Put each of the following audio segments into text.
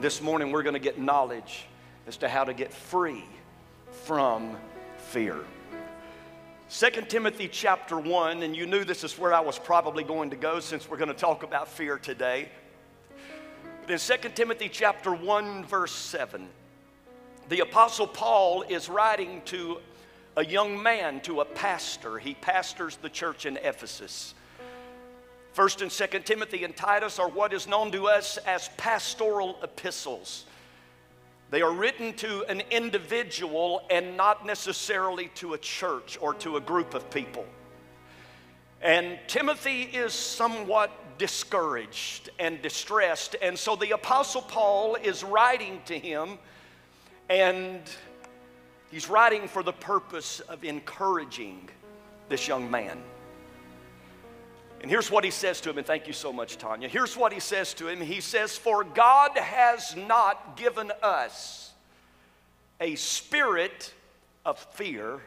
This morning, we're going to get knowledge as to how to get free from fear. 2 Timothy chapter 1, and you knew this is where I was probably going to go since we're going to talk about fear today. But in 2 Timothy chapter 1, verse 7, the Apostle Paul is writing to a young man, to a pastor. He pastors the church in Ephesus. First and Second Timothy and Titus are what is known to us as pastoral epistles. They are written to an individual and not necessarily to a church or to a group of people. And Timothy is somewhat discouraged and distressed. And so the Apostle Paul is writing to him, and he's writing for the purpose of encouraging this young man. And here's what he says to him, and thank you so much, Tanya. Here's what he says to him He says, For God has not given us a spirit of fear,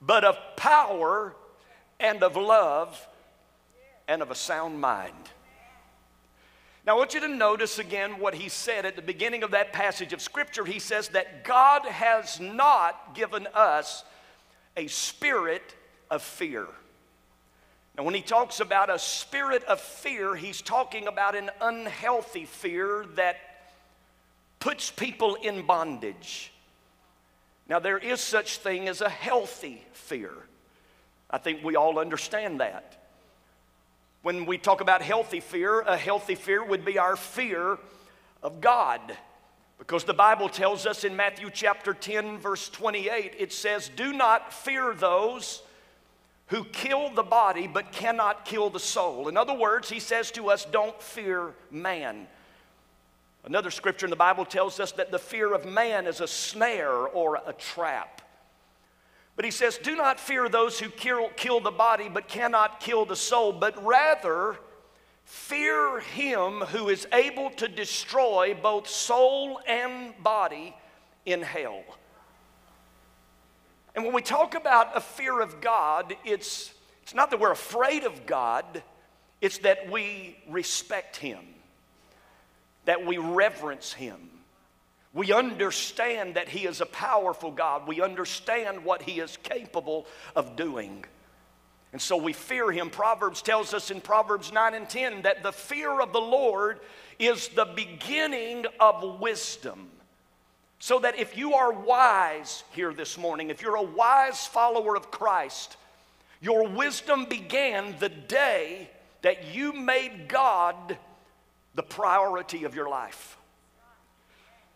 but of power and of love and of a sound mind. Now, I want you to notice again what he said at the beginning of that passage of Scripture. He says that God has not given us a spirit of fear. And when he talks about a spirit of fear, he's talking about an unhealthy fear that puts people in bondage. Now, there is such thing as a healthy fear. I think we all understand that. When we talk about healthy fear, a healthy fear would be our fear of God. Because the Bible tells us in Matthew chapter 10, verse 28, it says, Do not fear those who kill the body but cannot kill the soul. In other words, he says to us, don't fear man. Another scripture in the Bible tells us that the fear of man is a snare or a trap. But he says, Do not fear those who kill, kill the body but cannot kill the soul, but rather fear him who is able to destroy both soul and body in hell. And when we talk about a fear of God, it's, it's not that we're afraid of God, it's that we respect Him, that we reverence Him. We understand that He is a powerful God. We understand what He is capable of doing. And so we fear Him. Proverbs tells us in Proverbs 9 and 10 that the fear of the Lord is the beginning of wisdom. So that if you are wise here this morning, if you're a wise follower of Christ, your wisdom began the day that you made God the priority of your life.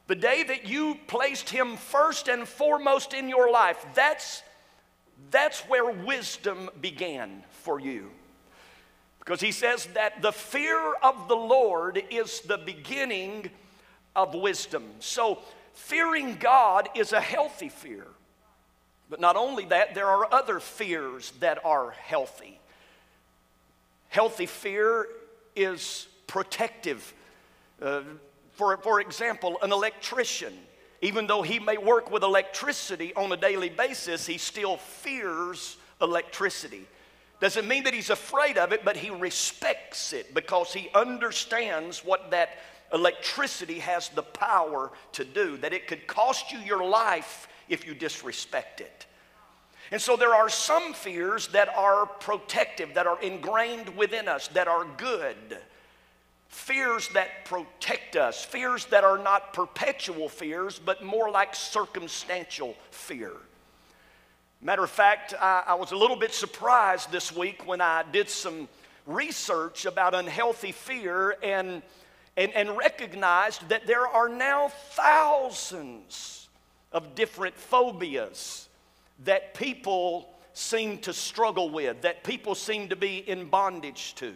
The day that you placed Him first and foremost in your life, that's, that's where wisdom began for you. Because He says that the fear of the Lord is the beginning of wisdom. So, fearing God is a healthy fear. But not only that, there are other fears that are healthy. Healthy fear is protective. Uh, for, for example, an electrician, even though he may work with electricity on a daily basis, he still fears electricity. Doesn't mean that he's afraid of it, but he respects it because he understands what that electricity has the power to do, that it could cost you your life if you disrespect it. And so there are some fears that are protective, that are ingrained within us, that are good. Fears that protect us, fears that are not perpetual fears, but more like circumstantial fear. Matter of fact, I, I was a little bit surprised this week when I did some research about unhealthy fear and and, and recognized that there are now thousands of different phobias that people seem to struggle with, that people seem to be in bondage to.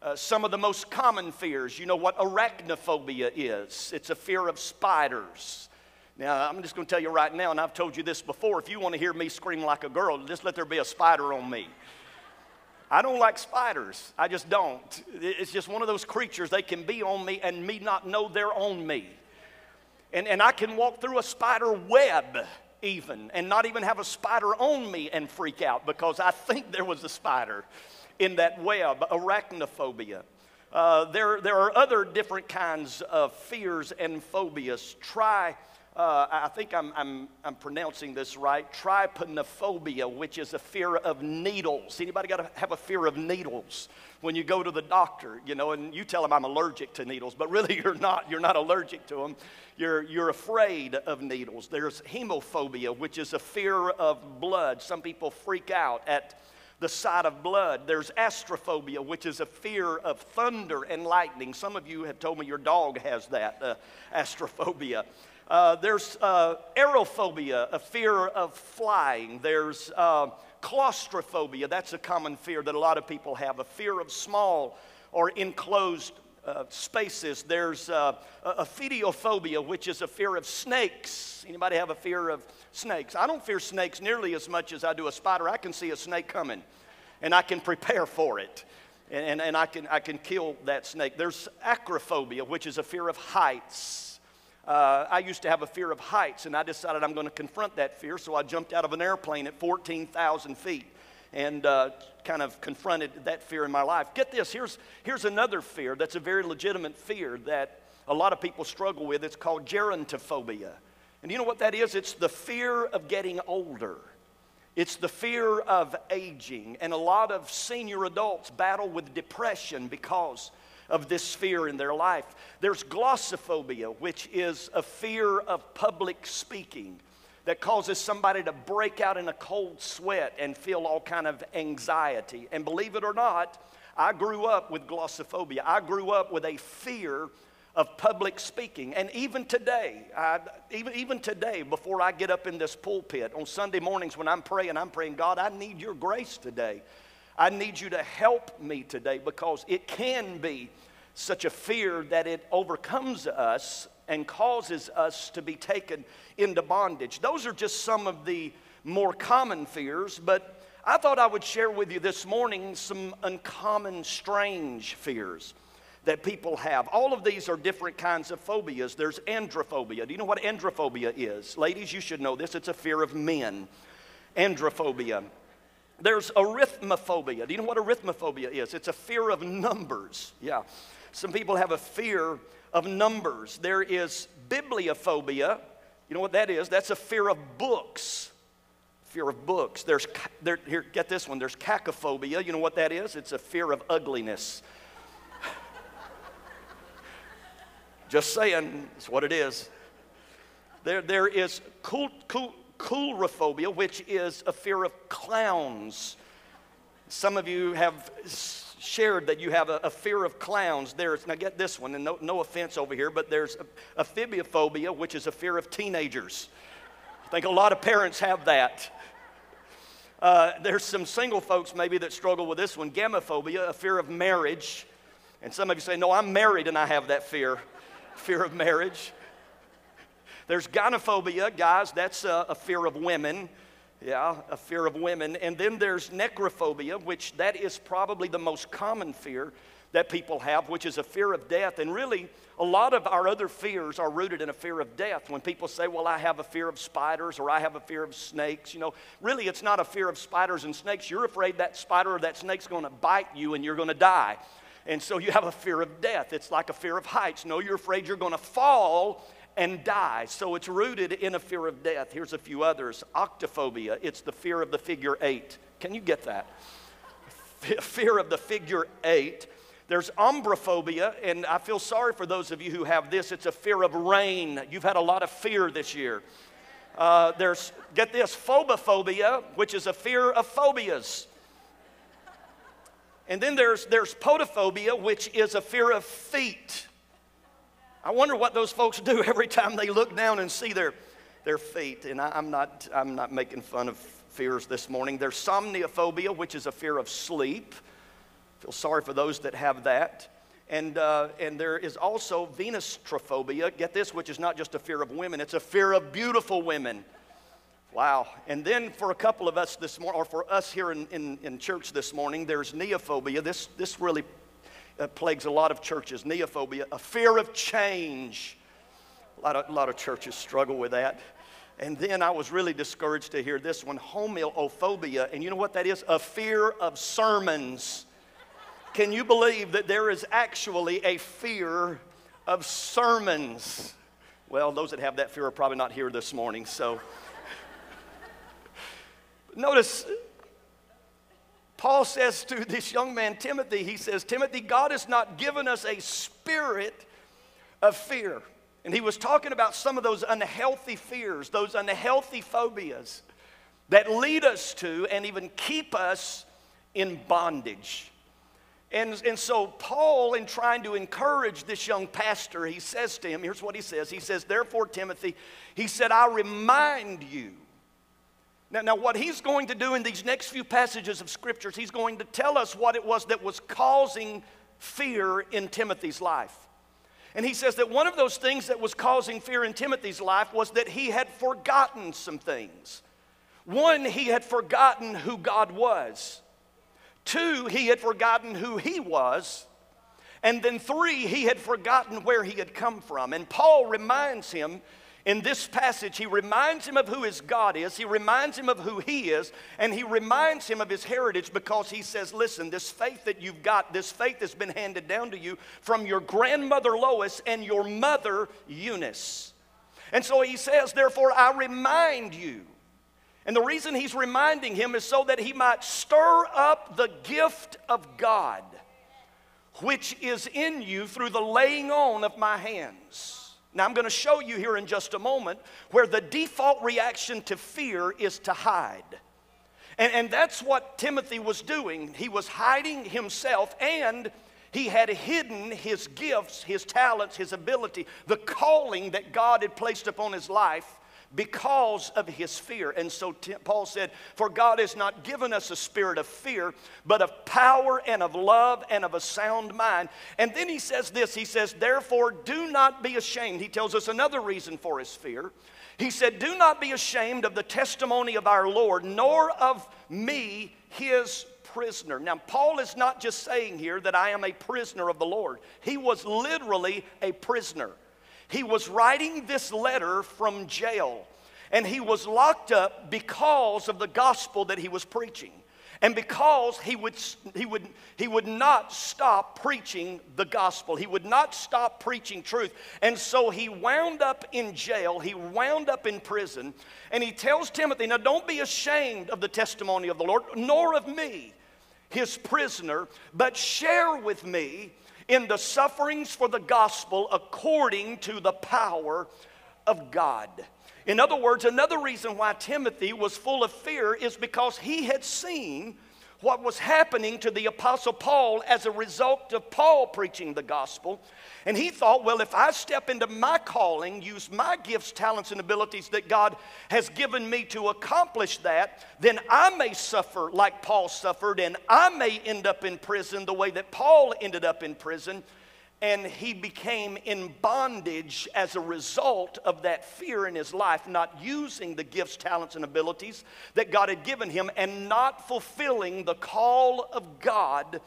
Uh, some of the most common fears, you know what arachnophobia is it's a fear of spiders. Now, I'm just going to tell you right now, and I've told you this before if you want to hear me scream like a girl, just let there be a spider on me. I don't like spiders. I just don't. It's just one of those creatures. They can be on me and me not know they're on me. And, and I can walk through a spider web even and not even have a spider on me and freak out because I think there was a spider in that web. Arachnophobia. Uh, there, there are other different kinds of fears and phobias. Try, uh, I think I'm, I'm, I'm pronouncing this right, trypanophobia, which is a fear of needles. Anybody got to have a fear of needles? When you go to the doctor, you know, and you tell them I'm allergic to needles, but really you're not. You're not allergic to them. You're, you're afraid of needles. There's hemophobia, which is a fear of blood. Some people freak out at the sight of blood. There's astrophobia, which is a fear of thunder and lightning. Some of you have told me your dog has that, uh, astrophobia. Uh, there's uh, aerophobia, a fear of flying. There's uh, claustrophobia, that's a common fear that a lot of people have, a fear of small or enclosed uh, spaces. There's uh, a phidiophobia, which is a fear of snakes. Anybody have a fear of snakes? I don't fear snakes nearly as much as I do a spider. I can see a snake coming, and I can prepare for it, and, and, and I, can, I can kill that snake. There's acrophobia, which is a fear of heights. Uh, I used to have a fear of heights, and I decided I'm going to confront that fear, so I jumped out of an airplane at 14,000 feet and uh, kind of confronted that fear in my life. Get this here's, here's another fear that's a very legitimate fear that a lot of people struggle with. It's called gerontophobia. And you know what that is? It's the fear of getting older. It's the fear of aging. And a lot of senior adults battle with depression because of this fear in their life. There's glossophobia, which is a fear of public speaking that causes somebody to break out in a cold sweat and feel all kind of anxiety. And believe it or not, I grew up with glossophobia. I grew up with a fear of public speaking. And even today, I, even, even today, before I get up in this pulpit, on Sunday mornings when I'm praying, I'm praying, God, I need your grace today. I need you to help me today because it can be such a fear that it overcomes us and causes us to be taken into bondage. Those are just some of the more common fears, but I thought I would share with you this morning some uncommon, strange fears that people have. All of these are different kinds of phobias. There's androphobia. Do you know what androphobia is? Ladies, you should know this. It's a fear of men. Androphobia. There's arithmophobia. Do you know what arithmophobia is? It's a fear of numbers. Yeah. Some people have a fear of numbers. There is bibliophobia. You know what that is? That's a fear of books. Fear of books. There's there, here, get this one. There's cacophobia. You know what that is? It's a fear of ugliness. Just saying, it's what it is. There, there is cool, cool, coulrophobia, which is a fear of clowns. Some of you have shared that you have a, a, fear of clowns. There's, now get this one, and no, no offense over here, but there's a, which is a fear of teenagers. I think a lot of parents have that. Uh, there's some single folks maybe that struggle with this one gamophobia, a fear of marriage. And some of you say, No, I'm married and I have that fear fear of marriage. There's gynophobia, guys, that's a, a fear of women. Yeah, a fear of women. And then there's necrophobia, which that is probably the most common fear that people have, which is a fear of death. And really, a lot of our other fears are rooted in a fear of death. When people say, Well, I have a fear of spiders or I have a fear of snakes, you know, really it's not a fear of spiders and snakes. You're afraid that spider or that snake's gonna bite you and you're gonna die. And so you have a fear of death. It's like a fear of heights. No, you're afraid you're gonna fall and die. So it's rooted in a fear of death. Here's a few others octophobia, it's the fear of the figure eight. Can you get that? fear of the figure eight. There's umbrophobia, and I feel sorry for those of you who have this. It's a fear of rain. You've had a lot of fear this year. Uh, there's, get this, phobophobia, which is a fear of phobias. And then there's, there's podophobia, which is a fear of feet. I wonder what those folks do every time they look down and see their, their feet. And I, am not, I'm not making fun of fears this morning. There's somniophobia, which is a fear of sleep. I Feel sorry for those that have that. And, uh, and there is also venustraphobia. Get this, which is not just a fear of women, it's a fear of beautiful women. Wow. And then for a couple of us this morning, or for us here in, in, in church this morning, there's neophobia. This, this really uh, plagues a lot of churches neophobia, a fear of change. A lot of, a lot of churches struggle with that. And then I was really discouraged to hear this one, homilophobia. And you know what that is? A fear of sermons. Can you believe that there is actually a fear of sermons? Well, those that have that fear are probably not here this morning, so. Notice, Paul says to this young man, Timothy, he says, Timothy, God has not given us a spirit of fear. And he was talking about some of those unhealthy fears, those unhealthy phobias that lead us to and even keep us in bondage. And, and so, Paul, in trying to encourage this young pastor, he says to him, here's what he says. He says, Therefore, Timothy, he said, I remind you. Now, now, what he's going to do in these next few passages of scriptures, he's going to tell us what it was that was causing fear in Timothy's life. And he says that one of those things that was causing fear in Timothy's life was that he had forgotten some things. One, he had forgotten who God was. Two, he had forgotten who he was. And then three, he had forgotten where he had come from. And Paul reminds him in this passage, he reminds him of who his God is, he reminds him of who he is, and he reminds him of his heritage because he says, Listen, this faith that you've got, this faith that's been handed down to you from your grandmother Lois and your mother Eunice. And so he says, Therefore, I remind you and the reason he's reminding him is so that he might stir up the gift of God, which is in you through the laying on of my hands. Now, I'm going to show you here in just a moment where the default reaction to fear is to hide. And, and that's what Timothy was doing. He was hiding himself and he had hidden his gifts, his talents, his ability, the calling that God had placed upon his life because of his fear. And so Paul said, For God has not given us a spirit of fear, but of power and of love and of a sound mind. And then he says this He says, Therefore, do not be ashamed. He tells us another reason for his fear. He said, Do not be ashamed of the testimony of our Lord, nor of me, his prisoner. Now, Paul is not just saying here that I am a prisoner of the Lord, he was literally a prisoner. He was writing this letter from jail, and he was locked up because of the gospel that he was preaching. And because he would, he, would, he would not stop preaching the gospel, he would not stop preaching truth. And so he wound up in jail, he wound up in prison, and he tells Timothy, Now don't be ashamed of the testimony of the Lord, nor of me, his prisoner, but share with me in the sufferings for the gospel according to the power of God. In other words, another reason why Timothy was full of fear is because he had seen what was happening to the Apostle Paul as a result of Paul preaching the gospel. And he thought, well, if I step into my calling, use my gifts, talents, and abilities that God has given me to accomplish that, then I may suffer like Paul suffered, and I may end up in prison the way that Paul ended up in prison. And he became in bondage as a result of that fear in his life, not using the gifts, talents, and abilities that God had given him, and not fulfilling the call of God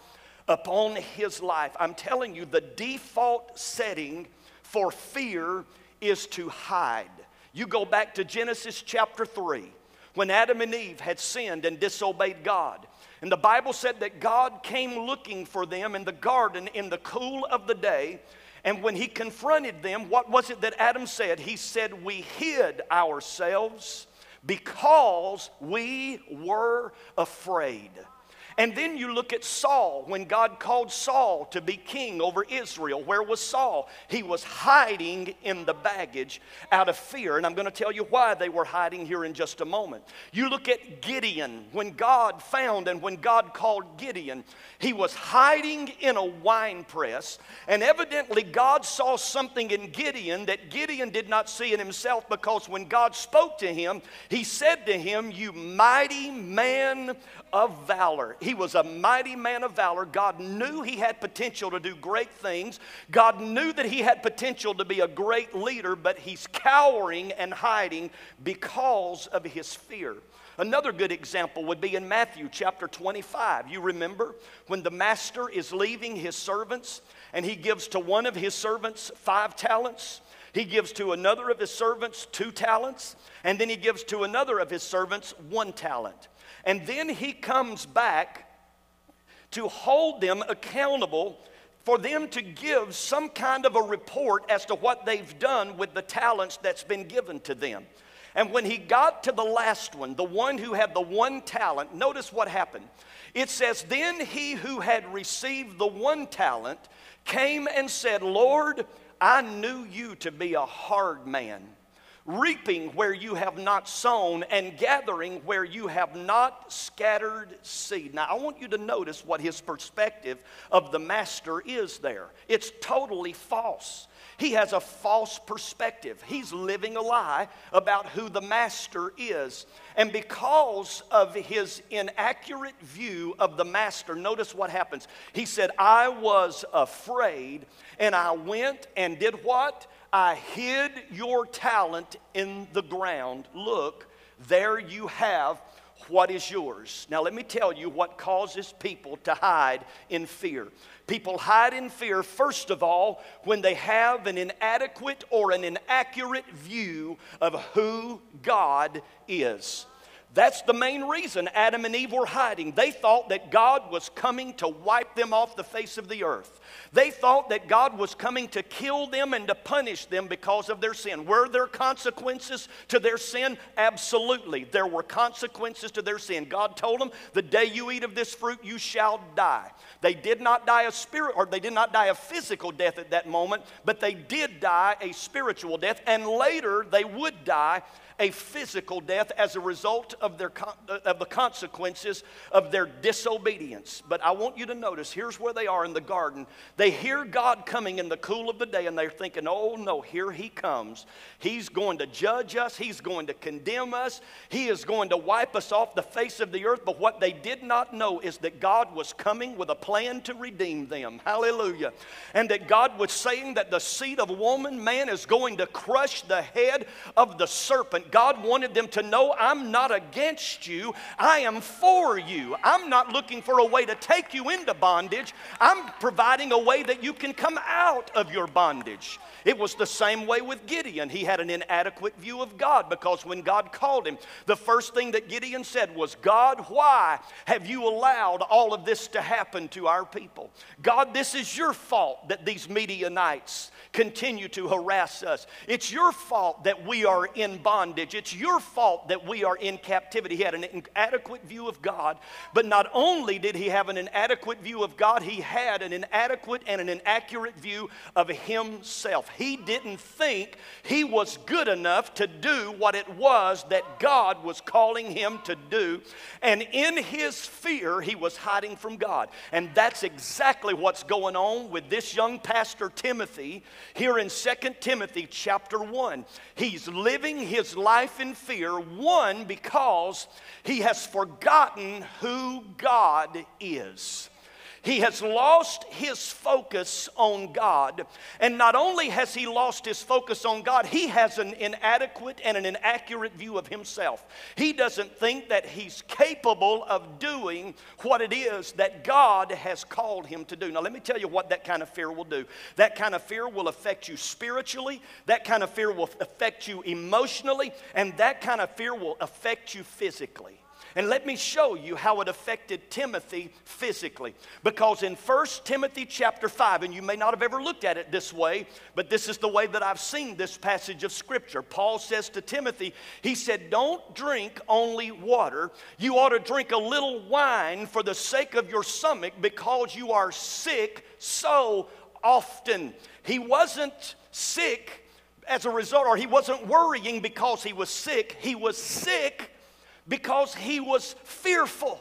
upon his life. I'm telling you, the default setting for fear is to hide. You go back to Genesis chapter 3 when Adam and Eve had sinned and disobeyed God. And the Bible said that God came looking for them in the garden in the cool of the day. And when he confronted them, what was it that Adam said? He said, We hid ourselves because we were afraid. And then you look at Saul, when God called Saul to be king over Israel. Where was Saul? He was hiding in the baggage out of fear. And I'm going to tell you why they were hiding here in just a moment. You look at Gideon, when God found and when God called Gideon, he was hiding in a wine press. And evidently, God saw something in Gideon that Gideon did not see in himself because when God spoke to him, he said to him, You mighty man of valor. He was a mighty man of valor. God knew he had potential to do great things. God knew that he had potential to be a great leader, but he's cowering and hiding because of his fear. Another good example would be in Matthew chapter 25. You remember when the master is leaving his servants and he gives to one of his servants five talents, he gives to another of his servants two talents, and then he gives to another of his servants one talent. And then he comes back to hold them accountable for them to give some kind of a report as to what they've done with the talents that's been given to them. And when he got to the last one, the one who had the one talent, notice what happened. It says, Then he who had received the one talent came and said, Lord, I knew you to be a hard man reaping where you have not sown, and gathering where you have not scattered seed. Now, I want you to notice what his perspective of the master is there. It's totally false. He has a false perspective. He's living a lie about who the master is. And because of his inaccurate view of the master, notice what happens. He said, I was afraid, and I went and did what? I hid your talent in the ground. Look, there you have what is yours. Now, let me tell you what causes people to hide in fear. People hide in fear, first of all, when they have an inadequate or an inaccurate view of who God is. That's the main reason Adam and Eve were hiding. They thought that God was coming to wipe them off the face of the earth. They thought that God was coming to kill them and to punish them because of their sin. Were there consequences to their sin? Absolutely. There were consequences to their sin. God told them, The day you eat of this fruit, you shall die. They did not die a spirit, or they did not die a physical death at that moment, but they did die a spiritual death, and later they would die a physical death as a result of, their, uh, of the consequences of their disobedience. But I want you to notice here's where they are in the garden. They hear God coming in the cool of the day, and they're thinking, oh no, here he comes. He's going to judge us, he's going to condemn us, he is going to wipe us off the face of the earth. But what they did not know is that God was coming with a plan to redeem them. Hallelujah. And that God was saying that the seed of woman, man, is going to crush the head of the serpent. God wanted them to know I'm not against you, I am for you. I'm not looking for a way to take you into bondage, I'm providing a way that you can come out of your bondage. It was the same way with Gideon. He had an inadequate view of God because when God called him, the first thing that Gideon said was, God, why have you allowed all of this to happen to our people? God, this is your fault that these Midianites continue to harass us. It's your fault that we are in bondage. It's your fault that we are in captivity. He had an inadequate view of God, but not only did he have an inadequate view of God, he had an inadequate and an inaccurate view of himself. He didn't think he was good enough to do what it was that God was calling him to do. And in his fear, he was hiding from God. And that's exactly what's going on with this young pastor, Timothy here in 2 Timothy chapter 1. He's living his life in fear, one, because he has forgotten who God is. He has lost his focus on God. And not only has he lost his focus on God, he has an inadequate and an inaccurate view of himself. He doesn't think that he's capable of doing what it is that God has called him to do. Now, let me tell you what that kind of fear will do. That kind of fear will affect you spiritually, that kind of fear will affect you emotionally, and that kind of fear will affect you physically. And let me show you how it affected Timothy physically. Because in 1 Timothy chapter 5, and you may not have ever looked at it this way, but this is the way that I've seen this passage of Scripture. Paul says to Timothy, he said, Don't drink only water. You ought to drink a little wine for the sake of your stomach because you are sick so often. He wasn't sick as a result, or he wasn't worrying because he was sick. He was sick because he was fearful.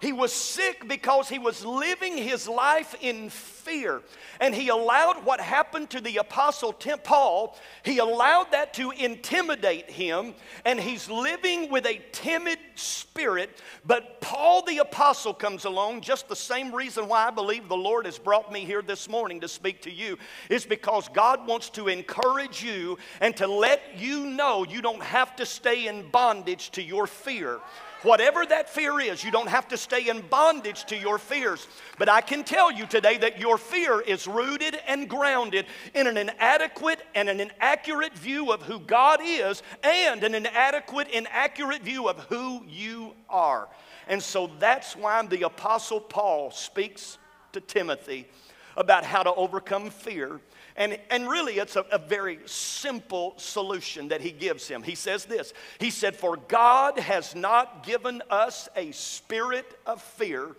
He was sick because he was living his life in fear. And he allowed what happened to the apostle Tim Paul, he allowed that to intimidate him. And he's living with a timid spirit. But Paul the apostle comes along, just the same reason why I believe the Lord has brought me here this morning to speak to you is because God wants to encourage you and to let you know you don't have to stay in bondage to your fear. Whatever that fear is, you don't have to stay in bondage to your fears. But I can tell you today that your fear is rooted and grounded in an inadequate and an inaccurate view of who God is and an inadequate, inaccurate view of who you are. And so that's why the Apostle Paul speaks to Timothy about how to overcome fear. And, and really, it's a, a very simple solution that he gives him. He says this He said, For God has not given us a spirit of fear,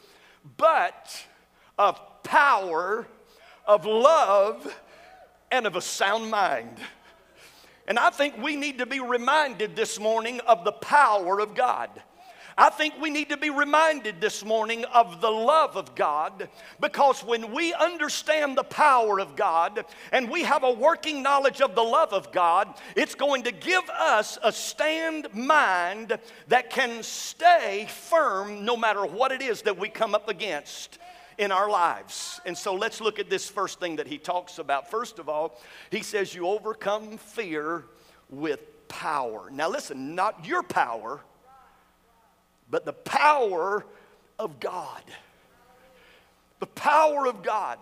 but of power, of love, and of a sound mind. And I think we need to be reminded this morning of the power of God. I think we need to be reminded this morning of the love of God because when we understand the power of God and we have a working knowledge of the love of God, it's going to give us a stand mind that can stay firm no matter what it is that we come up against in our lives. And so let's look at this first thing that he talks about. First of all, he says, You overcome fear with power. Now, listen, not your power, but the power of God. The power of God.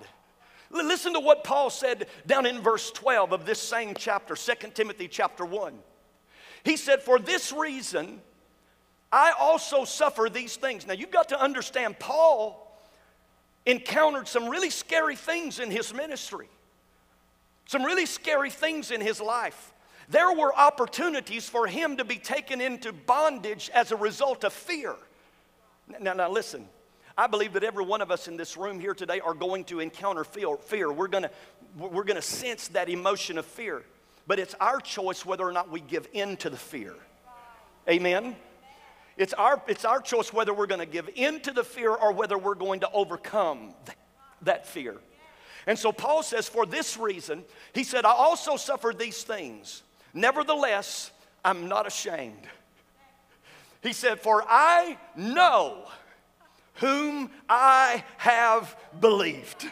Listen to what Paul said down in verse 12 of this same chapter, 2 Timothy chapter 1. He said, For this reason, I also suffer these things. Now, you've got to understand, Paul encountered some really scary things in his ministry, some really scary things in his life. There were opportunities for him to be taken into bondage as a result of fear. Now, now listen. I believe that every one of us in this room here today are going to encounter fear. We're to, we're to sense that emotion of fear. But it's our choice whether or not we give in to the fear. Amen? It's our, it's our choice whether we're to give in to the fear or whether we're going to overcome th- that fear. And so Paul says, For this reason, he said, I also suffered these things. Nevertheless, I'm not ashamed. He said, For I know whom I have believed.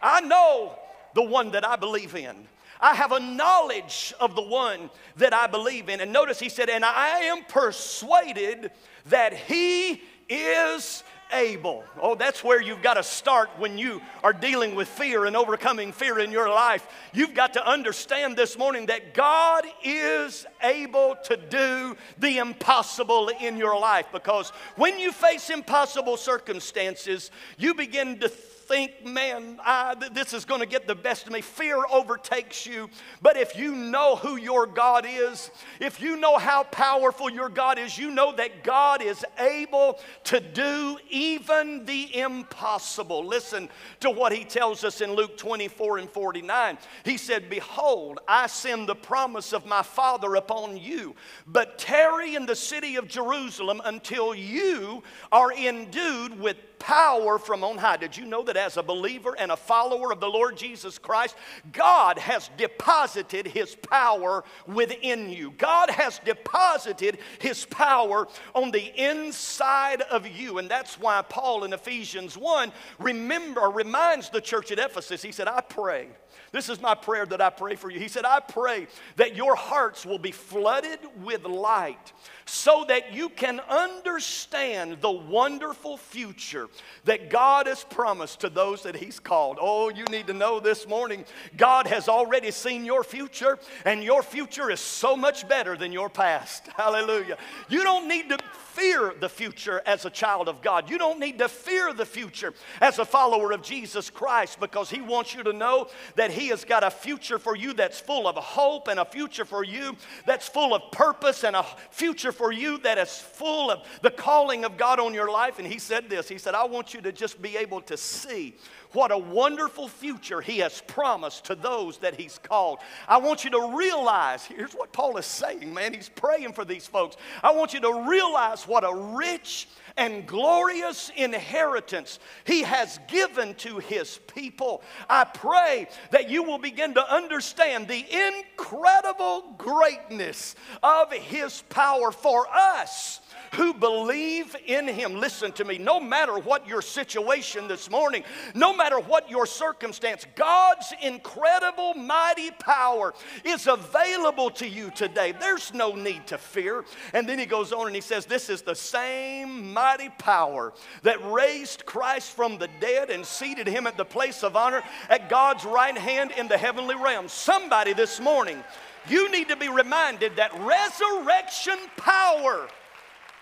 I know the one that I believe in. I have a knowledge of the one that I believe in. And notice he said, And I am persuaded that he is able. Oh, that's where you've got to start when you are dealing with fear and overcoming fear in your life. You've got to understand this morning that God is able to do the impossible in your life because when you face impossible circumstances, you begin to think, man, I, this is going to get the best of me. Fear overtakes you. But if you know who your God is, if you know how powerful your God is, you know that God is able to do even the impossible. Listen to what he tells us in Luke 24 and 49. He said, Behold, I send the promise of my Father upon you, but tarry in the city of Jerusalem until you are endued with power from on high. Did you know that as a believer and a follower of the Lord Jesus Christ, God has deposited His power within you? God has deposited His power on the inside of you. And that's why Paul in Ephesians 1 remember, reminds the church at Ephesus, he said, I pray this is my prayer that I pray for you. He said, I pray that your hearts will be flooded with light so that you can understand the wonderful future that God has promised to those that He's called. Oh, you need to know this morning God has already seen your future, and your future is so much better than your past. Hallelujah. You don't need to fear the future as a child of God. You don't need to fear the future as a follower of Jesus Christ because He wants you to know that He has got a future for you that's full of hope and a future for you that's full of purpose and a future for you that is full of the calling of God on your life. And He said this He said, I want you to just be able to see what a wonderful future He has promised to those that He's called. I want you to realize here's what Paul is saying, man. He's praying for these folks. I want you to realize what a rich and glorious inheritance He has given to His people. I pray that you will begin to understand the incredible greatness of His power for us who believe in him. Listen to me, no matter what your situation this morning, no matter what your circumstance, God's incredible, mighty power is available to you today. There's no need to fear. And then he goes on and he says, This is the same mighty power that raised Christ from the dead and seated him at the place of honor at God's right hand in the heavenly realm. Somebody this morning, you need to be reminded that resurrection power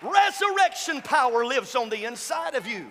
Resurrection power lives on the inside of you.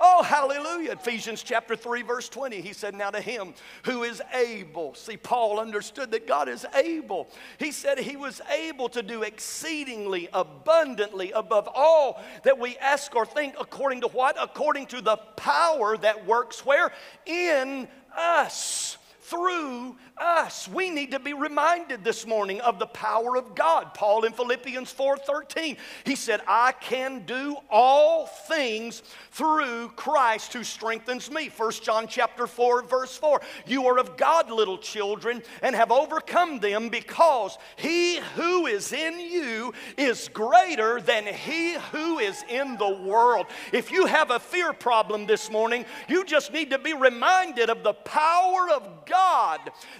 Oh, hallelujah. Ephesians chapter 3, verse 20, he said, Now to him who is able. See, Paul understood that God is able. He said he was able to do exceedingly abundantly above all that we ask or think, according to what? According to the power that works where? In us through us. We need to be reminded this morning of the power of God. Paul in Philippians 4:13, he said, "I can do all things through Christ who strengthens me." 1 John chapter 4 verse 4, "You are of God, little children, and have overcome them because he who is in you is greater than he who is in the world." If you have a fear problem this morning, you just need to be reminded of the power of God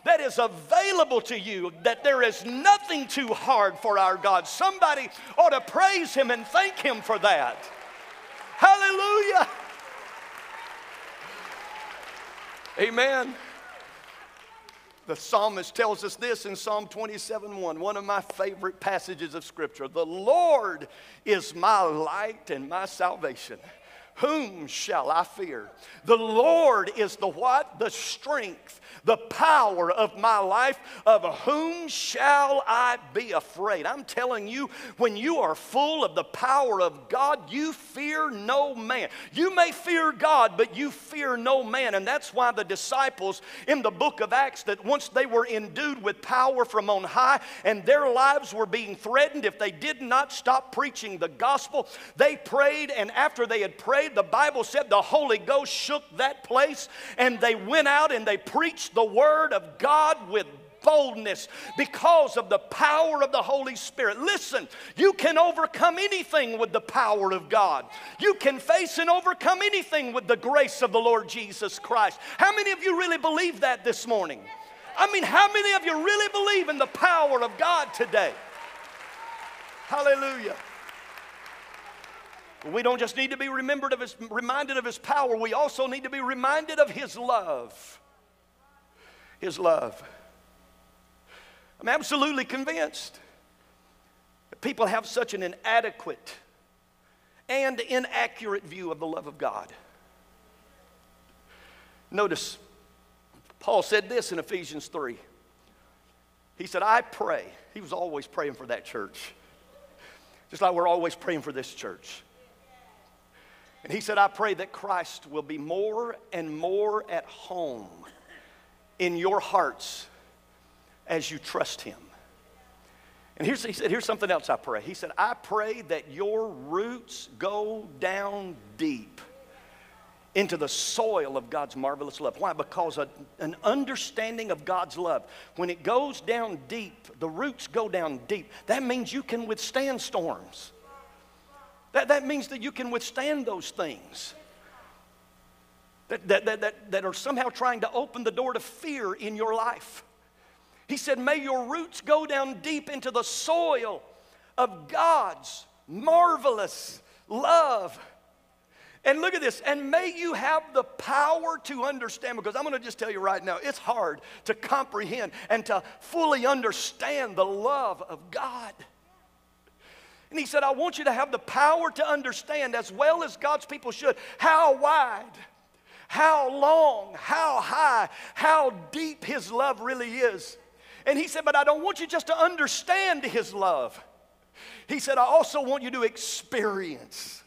that is available to you, that there is nothing too hard for our God. Somebody ought to praise Him and thank Him for that. Hallelujah. Amen. The psalmist tells us this in Psalm 27 1, one of my favorite passages of Scripture. The Lord is my light and my salvation. Whom shall I fear? The Lord is the what? The strength the power of my life, of whom shall I be afraid? I'm telling you, when you are full of the power of God, you fear no man. You may fear God, but you fear no man. And that's why the disciples in the book of Acts, that once they were endued with power from on high and their lives were being threatened if they did not stop preaching the gospel, they prayed. And after they had prayed, the Bible said the Holy Ghost shook that place and they went out and they preached the Word of God with boldness because of the power of the Holy Spirit. Listen, you can overcome anything with the power of God. You can face and overcome anything with the grace of the Lord Jesus Christ. How many of you really believe that this morning? I mean, how many of you really believe in the power of God today? Hallelujah. We don't just need to be remembered of his, reminded of his power, we also need to be reminded of his love his love. I'm absolutely convinced that people have such an inadequate and inaccurate view of the love of God. Notice, Paul said this in Ephesians 3. He said, I pray. He was always praying for that church, just like we're always praying for this church. And he said, I pray that Christ will be more and more at home in your hearts as you trust Him. And here's, he said, here's something else I pray. He said, I pray that your roots go down deep into the soil of God's marvelous love. Why? Because a, an understanding of God's love, when it goes down deep, the roots go down deep. That means you can withstand storms. That, that means that you can withstand those things that, that, that, that, that are somehow trying to open the door to fear in your life. He said, May your roots go down deep into the soil of God's marvelous love. And look at this, and may you have the power to understand, because I'm gonna just tell you right now, it's hard to comprehend and to fully understand the love of God. And he said, I want you to have the power to understand, as well as God's people should, how wide how long, how high, how deep His love really is. And He said, But I don't want you just to understand His love. He said, I also want you to experience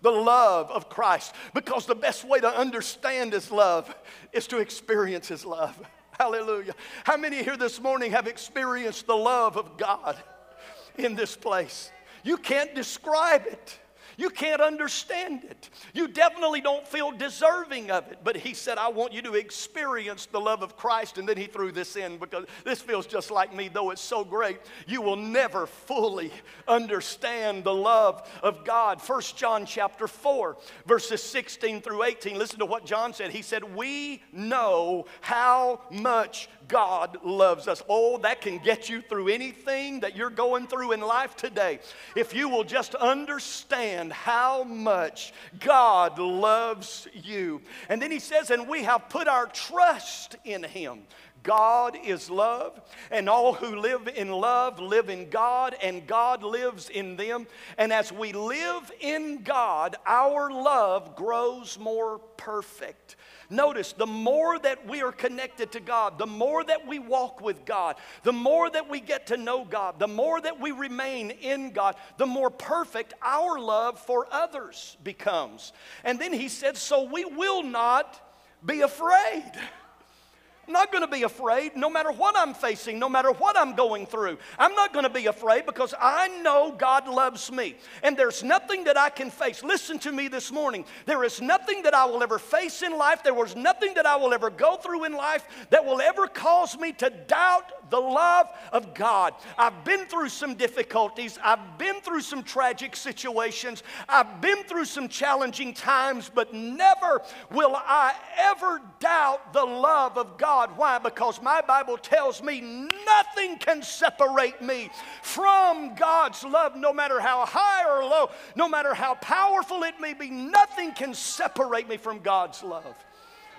the love of Christ because the best way to understand His love is to experience His love. Hallelujah. How many here this morning have experienced the love of God in this place? You can't describe it. You can't understand it. You definitely don't feel deserving of it. But he said, I want you to experience the love of Christ. And then he threw this in because this feels just like me, though it's so great. You will never fully understand the love of God. First John chapter 4, verses 16 through 18. Listen to what John said. He said, We know how much God loves us. Oh, that can get you through anything that you're going through in life today. If you will just understand how much God loves you. And then he says, and we have put our trust in him. God is love, and all who live in love live in God, and God lives in them. And as we live in God, our love grows more perfect. Notice the more that we are connected to God, the more that we walk with God, the more that we get to know God, the more that we remain in God, the more perfect our love for others becomes. And then he said, So we will not be afraid. Not going to be afraid no matter what I'm facing, no matter what I'm going through. I'm not going to be afraid because I know God loves me. And there's nothing that I can face. Listen to me this morning. There is nothing that I will ever face in life, there was nothing that I will ever go through in life that will ever cause me to doubt the love of God. I've been through some difficulties, I've been through some tragic situations, I've been through some challenging times, but never will I ever doubt the love of God. Why? Because my Bible tells me nothing can separate me from God's love, no matter how high or low, no matter how powerful it may be, nothing can separate me from God's love.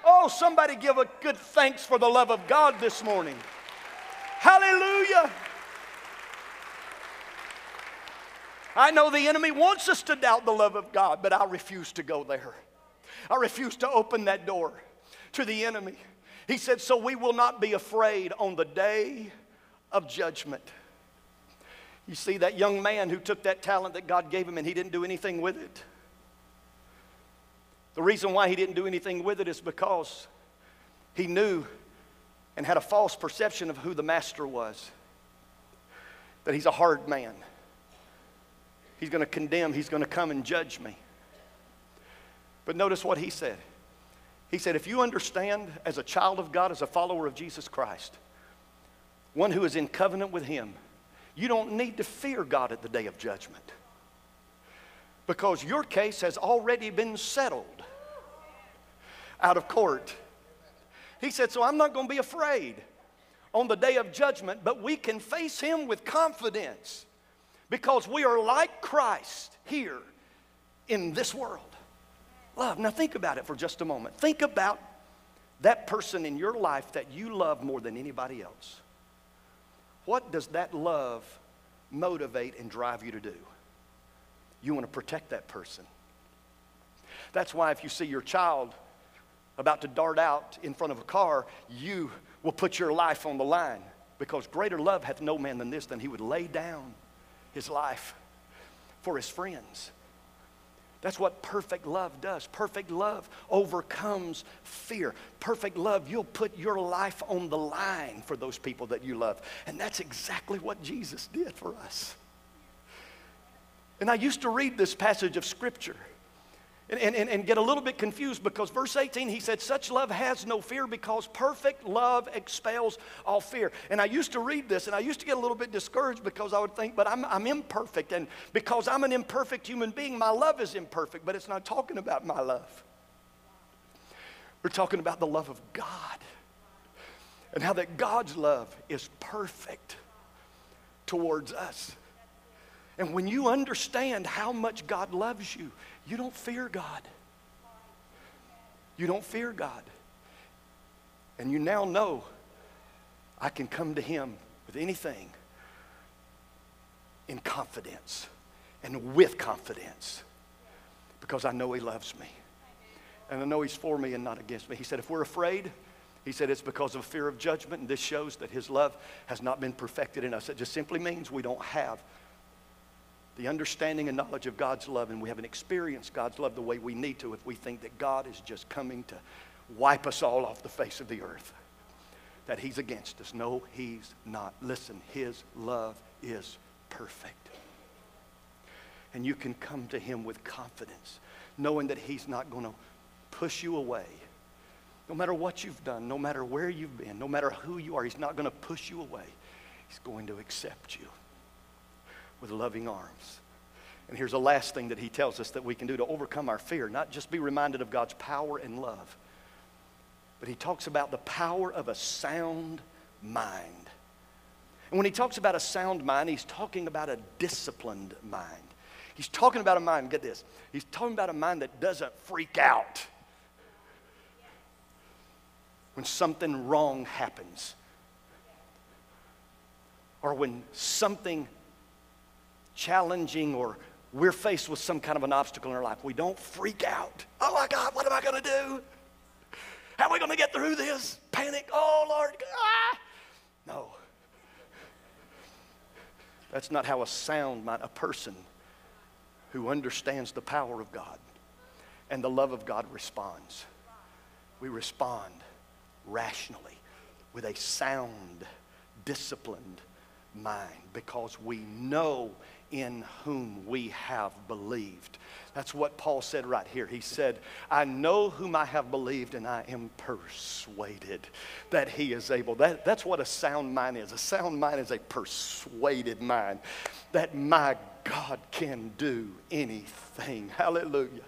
Oh, somebody give a good thanks for the love of God this morning. Hallelujah. I know the enemy wants us to doubt the love of God, but I refuse to go there. I refuse to open that door to the enemy. He said, So we will not be afraid on the day of judgment. You see, that young man who took that talent that God gave him and he didn't do anything with it. The reason why he didn't do anything with it is because he knew and had a false perception of who the master was. That he's a hard man. He's going to condemn, he's going to come and judge me. But notice what he said. He said, if you understand as a child of God, as a follower of Jesus Christ, one who is in covenant with Him, you don't need to fear God at the day of judgment because your case has already been settled out of court. He said, So I'm not going to be afraid on the day of judgment, but we can face Him with confidence because we are like Christ here in this world. Love. Now, think about it for just a moment. Think about that person in your life that you love more than anybody else. What does that love motivate and drive you to do? You want to protect that person. That's why if you see your child about to dart out in front of a car, you will put your life on the line because greater love hath no man than this, than he would lay down his life for his friends. That's what perfect love does. Perfect love overcomes fear. Perfect love, you'll put your life on the line for those people that you love. And that's exactly what Jesus did for us. And I used to read this passage of Scripture and, and, and get a little bit confused because verse 18 he said such love has no fear because perfect love expels all fear. And i used to read this and i used to get a little bit discouraged because i would think but i'm, I'm imperfect and because i'm an imperfect human being my love is imperfect but it's not talking about my love. We're talking about the love of god and how that god's love is perfect towards us and when you understand how much god loves you you don't fear God. You don't fear God. And you now know I can come to Him with anything in confidence and with confidence because I know He loves me. And I know He's for me and not against me. He said, if we're afraid, he said it's because of fear of judgment, and this shows that his love has not been perfected in us. It just simply means we don't have the understanding and knowledge of God's love, and we haven't experienced God's love the way we need to if we think that God is just coming to wipe us all off the face of the earth, that He's against us. No, He's not. Listen, His love is perfect. And you can come to Him with confidence, knowing that He's not going to push you away. No matter what you've done, no matter where you've been, no matter who you are, He's not going to push you away. He's going to accept you with loving arms. And here's the last thing that he tells us that we can do to overcome our fear, not just be reminded of God's power and love, but he talks about the power of a sound mind. And when he talks about a sound mind, he's talking about a disciplined mind. He's talking about a mind, get this, he's talking about a mind that doesn't freak out when something wrong happens or when something challenging or we're faced with some kind of an obstacle in our life, we don't freak out. Oh my God, what am I going to do? How are we going to get through this? Panic. Oh, Lord. Ah. No. That's not how a sound mind, a person who understands the power of God and the love of God responds. We respond rationally with a sound, disciplined mind because we know in whom we have believed. That's what Paul said right here. He said, I know whom I have believed, and I am persuaded that he is able. That, that's what a sound mind is. A sound mind is a persuaded mind that my God can do anything. Hallelujah.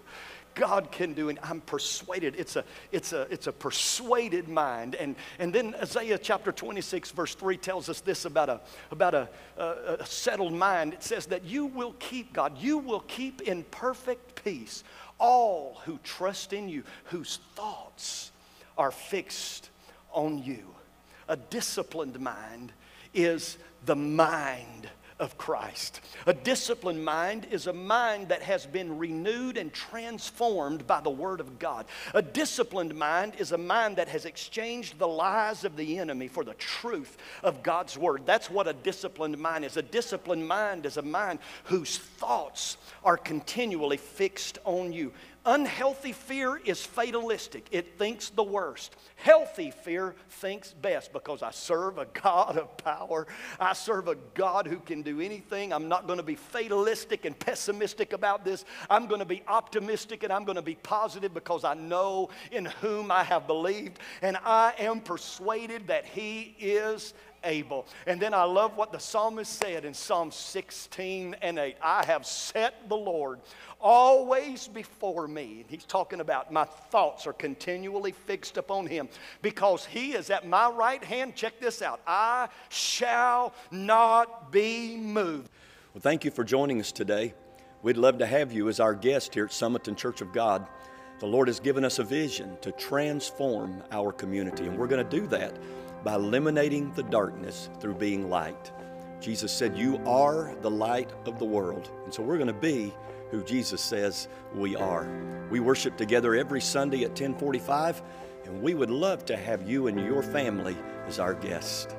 God can do, and I'm persuaded. It's a, it's a, it's a persuaded mind. And, and then Isaiah chapter 26, verse 3 tells us this about, a, about a, a, a settled mind. It says that you will keep, God, you will keep in perfect peace all who trust in you, whose thoughts are fixed on you. A disciplined mind is the mind of Christ. A disciplined mind is a mind that has been renewed and transformed by the Word of God. A disciplined mind is a mind that has exchanged the lies of the enemy for the truth of God's Word. That's what a disciplined mind is. A disciplined mind is a mind whose thoughts are continually fixed on you. Unhealthy fear is fatalistic, it thinks the worst. Healthy fear thinks best because I serve a God of power. I serve a God who can do anything. I'm not going to be fatalistic and pessimistic about this. I'm going to be optimistic and I'm going to be positive because I know in whom I have believed and I am persuaded that He is able. And then I love what the psalmist said in Psalm 16 and 8 I have set the Lord always before me. He's talking about my thoughts are continually fixed upon him because he is at my right hand. Check this out I shall not be moved. Well, thank you for joining us today. We'd love to have you as our guest here at Summerton Church of God. The Lord has given us a vision to transform our community, and we're going to do that by eliminating the darkness through being light. Jesus said, You are the light of the world. And so we're going to be who Jesus says we are. We worship together every Sunday at 1045, and we would love to have you and your family as our guest.